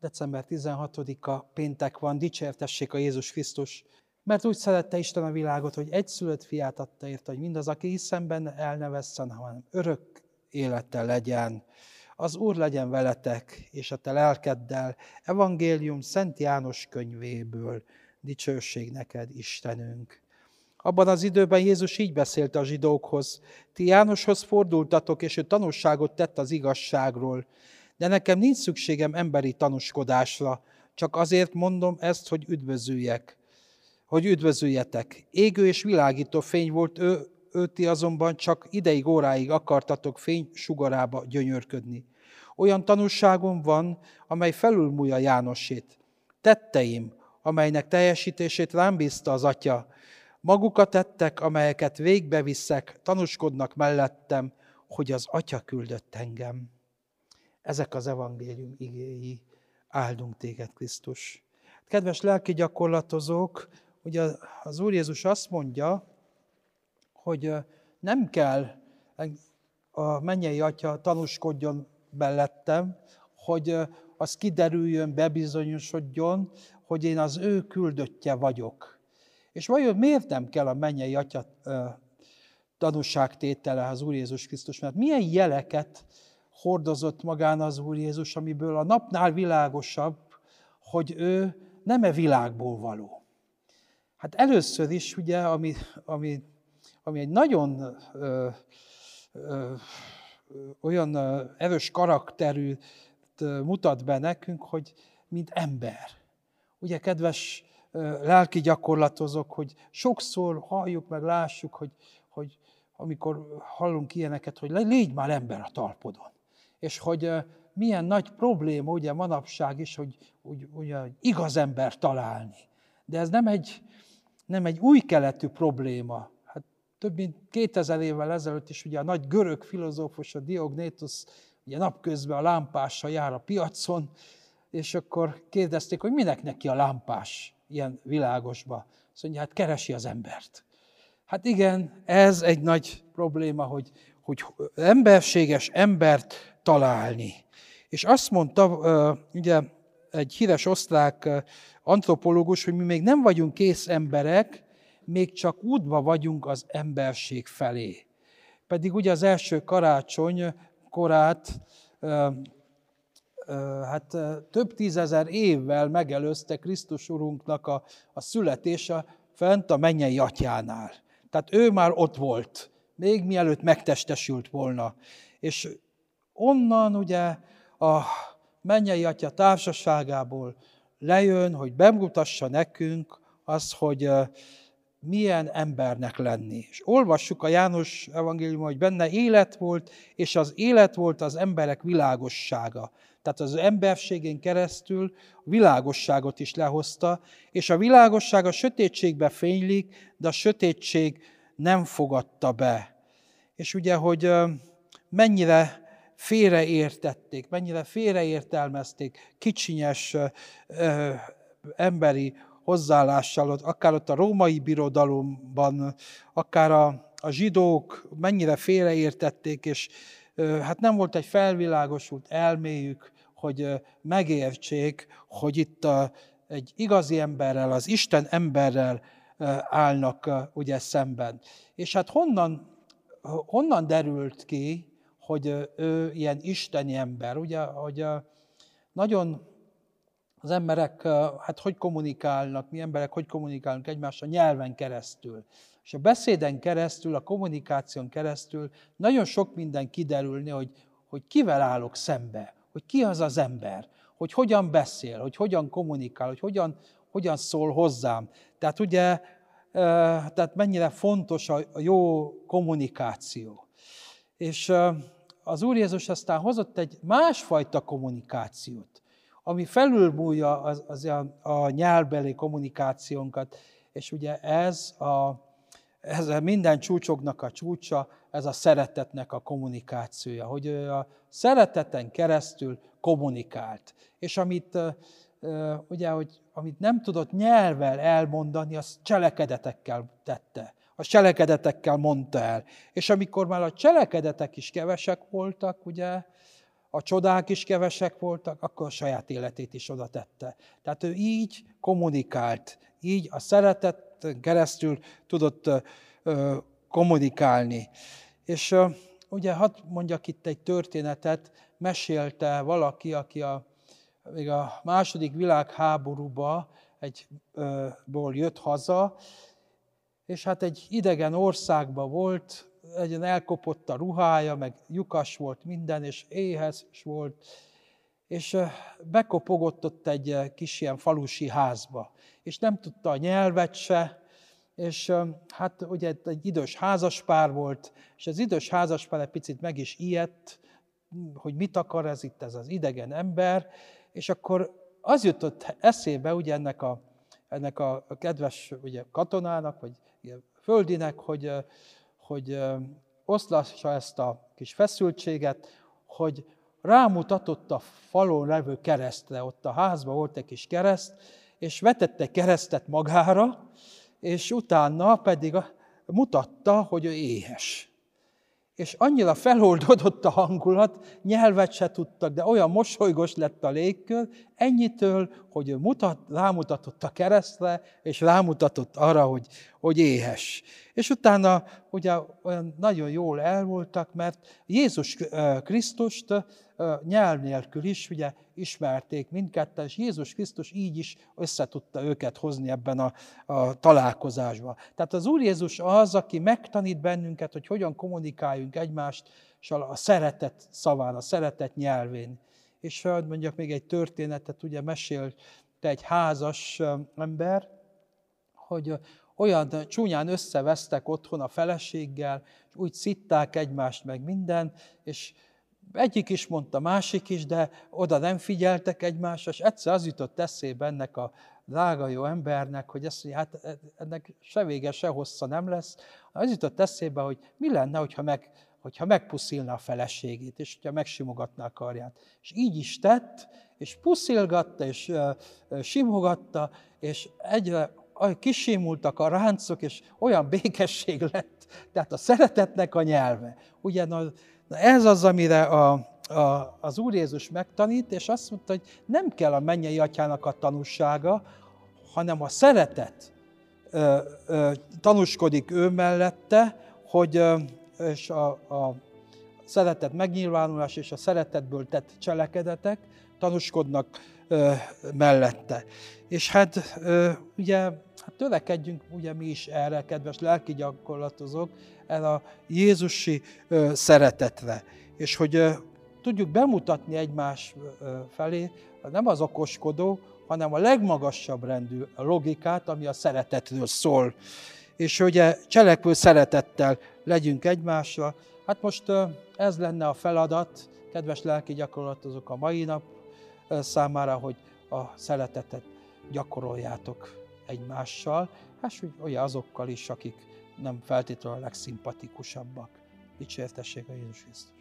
December 16-a péntek van, dicsértessék a Jézus Krisztus, mert úgy szerette Isten a világot, hogy egy szülött fiát adta érte, hogy mindaz, aki hiszem benne, elnevesszen, hanem örök élete legyen. Az Úr legyen veletek, és a te lelkeddel. Evangélium Szent János könyvéből. Dicsőség neked, Istenünk! Abban az időben Jézus így beszélt a zsidókhoz. Ti Jánoshoz fordultatok, és ő tanúságot tett az igazságról. De nekem nincs szükségem emberi tanúskodásra, csak azért mondom ezt, hogy üdvözüljek, hogy üdvözüljetek. Égő és világító fény volt ő, őti azonban csak ideig, óráig akartatok fény sugarába gyönyörködni. Olyan tanúságom van, amely felülmúlja Jánosét. Tetteim, amelynek teljesítését rám bízta az atya, Magukat tettek, amelyeket végbeviszek, tanúskodnak mellettem, hogy az Atya küldött engem. Ezek az evangélium igéi. Áldunk téged, Krisztus. Kedves lelki gyakorlatozók, ugye az Úr Jézus azt mondja, hogy nem kell a mennyei atya tanúskodjon mellettem, hogy az kiderüljön, bebizonyosodjon, hogy én az ő küldöttje vagyok. És vajon miért nem kell a mennyei atya tanúságtétele az Úr Jézus Krisztus? Mert milyen jeleket hordozott magán az Úr Jézus, amiből a napnál világosabb, hogy ő nem e világból való. Hát először is, ugye, ami, ami, ami egy nagyon ö, ö, olyan erős karakterű mutat be nekünk, hogy mint ember. Ugye, kedves lelki gyakorlatozok, hogy sokszor halljuk meg, lássuk, hogy, hogy amikor hallunk ilyeneket, hogy légy már ember a talpodon. És hogy milyen nagy probléma ugye manapság is, hogy úgy, ugye, igaz ember találni. De ez nem egy, nem egy új keletű probléma. Hát több mint 2000 évvel ezelőtt is ugye a nagy görög filozófus, a Diognétus, ugye napközben a lámpással jár a piacon, és akkor kérdezték, hogy minek neki a lámpás ilyen világosba. Azt mondja, hát keresi az embert. Hát igen, ez egy nagy probléma, hogy, hogy emberséges embert találni. És azt mondta, ugye egy híres osztrák antropológus, hogy mi még nem vagyunk kész emberek, még csak útba vagyunk az emberség felé. Pedig ugye az első karácsony korát hát több tízezer évvel megelőzte Krisztus Urunknak a, a születése fent a mennyei atyánál. Tehát ő már ott volt, még mielőtt megtestesült volna. És onnan ugye a mennyei atya társaságából lejön, hogy bemutassa nekünk azt, hogy milyen embernek lenni. És olvassuk a János evangélium, hogy benne élet volt, és az élet volt az emberek világossága. Tehát az emberségén keresztül világosságot is lehozta, és a világosság a sötétségbe fénylik, de a sötétség nem fogadta be. És ugye, hogy mennyire félreértették, mennyire félreértelmezték kicsinyes emberi hozzáállással, akár ott a római birodalomban, akár a, a zsidók mennyire félreértették, és hát nem volt egy felvilágosult elméjük, hogy megértsék, hogy itt a, egy igazi emberrel, az Isten emberrel állnak ugye szemben. És hát honnan, honnan derült ki, hogy ő ilyen isteni ember? Ugye, hogy nagyon az emberek hát hogy kommunikálnak, mi emberek hogy kommunikálunk egymással nyelven keresztül. És a beszéden keresztül, a kommunikáción keresztül nagyon sok minden kiderülni, hogy, hogy kivel állok szembe, hogy ki az az ember, hogy hogyan beszél, hogy hogyan kommunikál, hogy hogyan, hogyan szól hozzám. Tehát ugye, tehát mennyire fontos a jó kommunikáció. És az Úr Jézus aztán hozott egy másfajta kommunikációt, ami felülmúlja az, az a, a nyelvbeli kommunikációnkat, és ugye ez a, ez a minden csúcsoknak a csúcsa, ez a szeretetnek a kommunikációja, hogy ő a szereteten keresztül kommunikált. És amit, ugye, hogy, amit nem tudott nyelvvel elmondani, az cselekedetekkel tette. A cselekedetekkel mondta el. És amikor már a cselekedetek is kevesek voltak, ugye, a csodák is kevesek voltak, akkor a saját életét is oda tette. Tehát ő így kommunikált, így a szeretet keresztül tudott kommunikálni. És ugye hadd mondjak itt egy történetet, mesélte valaki, aki a, még a második világháborúba egyból jött haza, és hát egy idegen országban volt, egyen elkopott a ruhája, meg lyukas volt minden, és éhes volt, és bekopogott ott egy kis ilyen falusi házba, és nem tudta a nyelvet se, és hát ugye egy idős házaspár volt, és az idős házaspár egy picit meg is ijedt, hogy mit akar ez itt ez az idegen ember, és akkor az jutott eszébe ugye ennek a, ennek a kedves ugye, katonának, vagy földinek, hogy, hogy oszlassa ezt a kis feszültséget, hogy rámutatott a falon levő keresztre, ott a házban volt egy kis kereszt, és vetette keresztet magára, és utána pedig mutatta, hogy ő éhes és annyira feloldódott a hangulat, nyelvet se tudtak, de olyan mosolygos lett a légkör, ennyitől, hogy ő mutat, rámutatott a keresztre, és rámutatott arra, hogy, hogy éhes. És utána ugye olyan nagyon jól elvoltak, mert Jézus Krisztust nyelv nélkül is ugye ismerték mindketten, és Jézus Krisztus így is összetudta őket hozni ebben a, a találkozásban. Tehát az Úr Jézus az, aki megtanít bennünket, hogy hogyan kommunikáljunk egymást, és a szeretet szaván, a szeretet nyelvén. És hogy mondjak még egy történetet, ugye mesélte egy házas ember, hogy olyan csúnyán összevesztek otthon a feleséggel, és úgy szitták egymást meg minden, és egyik is mondta, másik is, de oda nem figyeltek egymásra, és egyszer az jutott eszébe ennek a drága jó embernek, hogy ezt, hát e, ennek se vége, se hossza nem lesz. Az jutott eszébe, hogy mi lenne, hogyha, meg, hogyha megpuszilna a feleségét, és hogyha megsimogatná a karját. És így is tett, és puszilgatta, és uh, simogatta, és egyre kisimultak a ráncok, és olyan békesség lett. Tehát a szeretetnek a nyelve. Ugyan Na ez az, amire a, a, az Úr Jézus megtanít, és azt mondta, hogy nem kell a mennyei atyának a tanúsága, hanem a szeretet ö, ö, tanúskodik ő mellette, hogy ö, és a, a szeretet megnyilvánulás és a szeretetből tett cselekedetek tanúskodnak mellette. És hát ö, ugye hát törekedjünk ugye mi is erre, kedves lelki gyakorlatozók, el a Jézusi ö, szeretetre. És hogy ö, tudjuk bemutatni egymás ö, felé nem az okoskodó, hanem a legmagasabb rendű logikát, ami a szeretetről szól. És ugye cselekvő szeretettel legyünk egymásra. Hát most ez lenne a feladat, kedves lelki gyakorlatozók a mai nap számára, hogy a szeretetet gyakoroljátok egymással, és olyan azokkal is, akik nem feltétlenül a legszimpatikusabbak. Dicsértessék a Jézus Krisztus!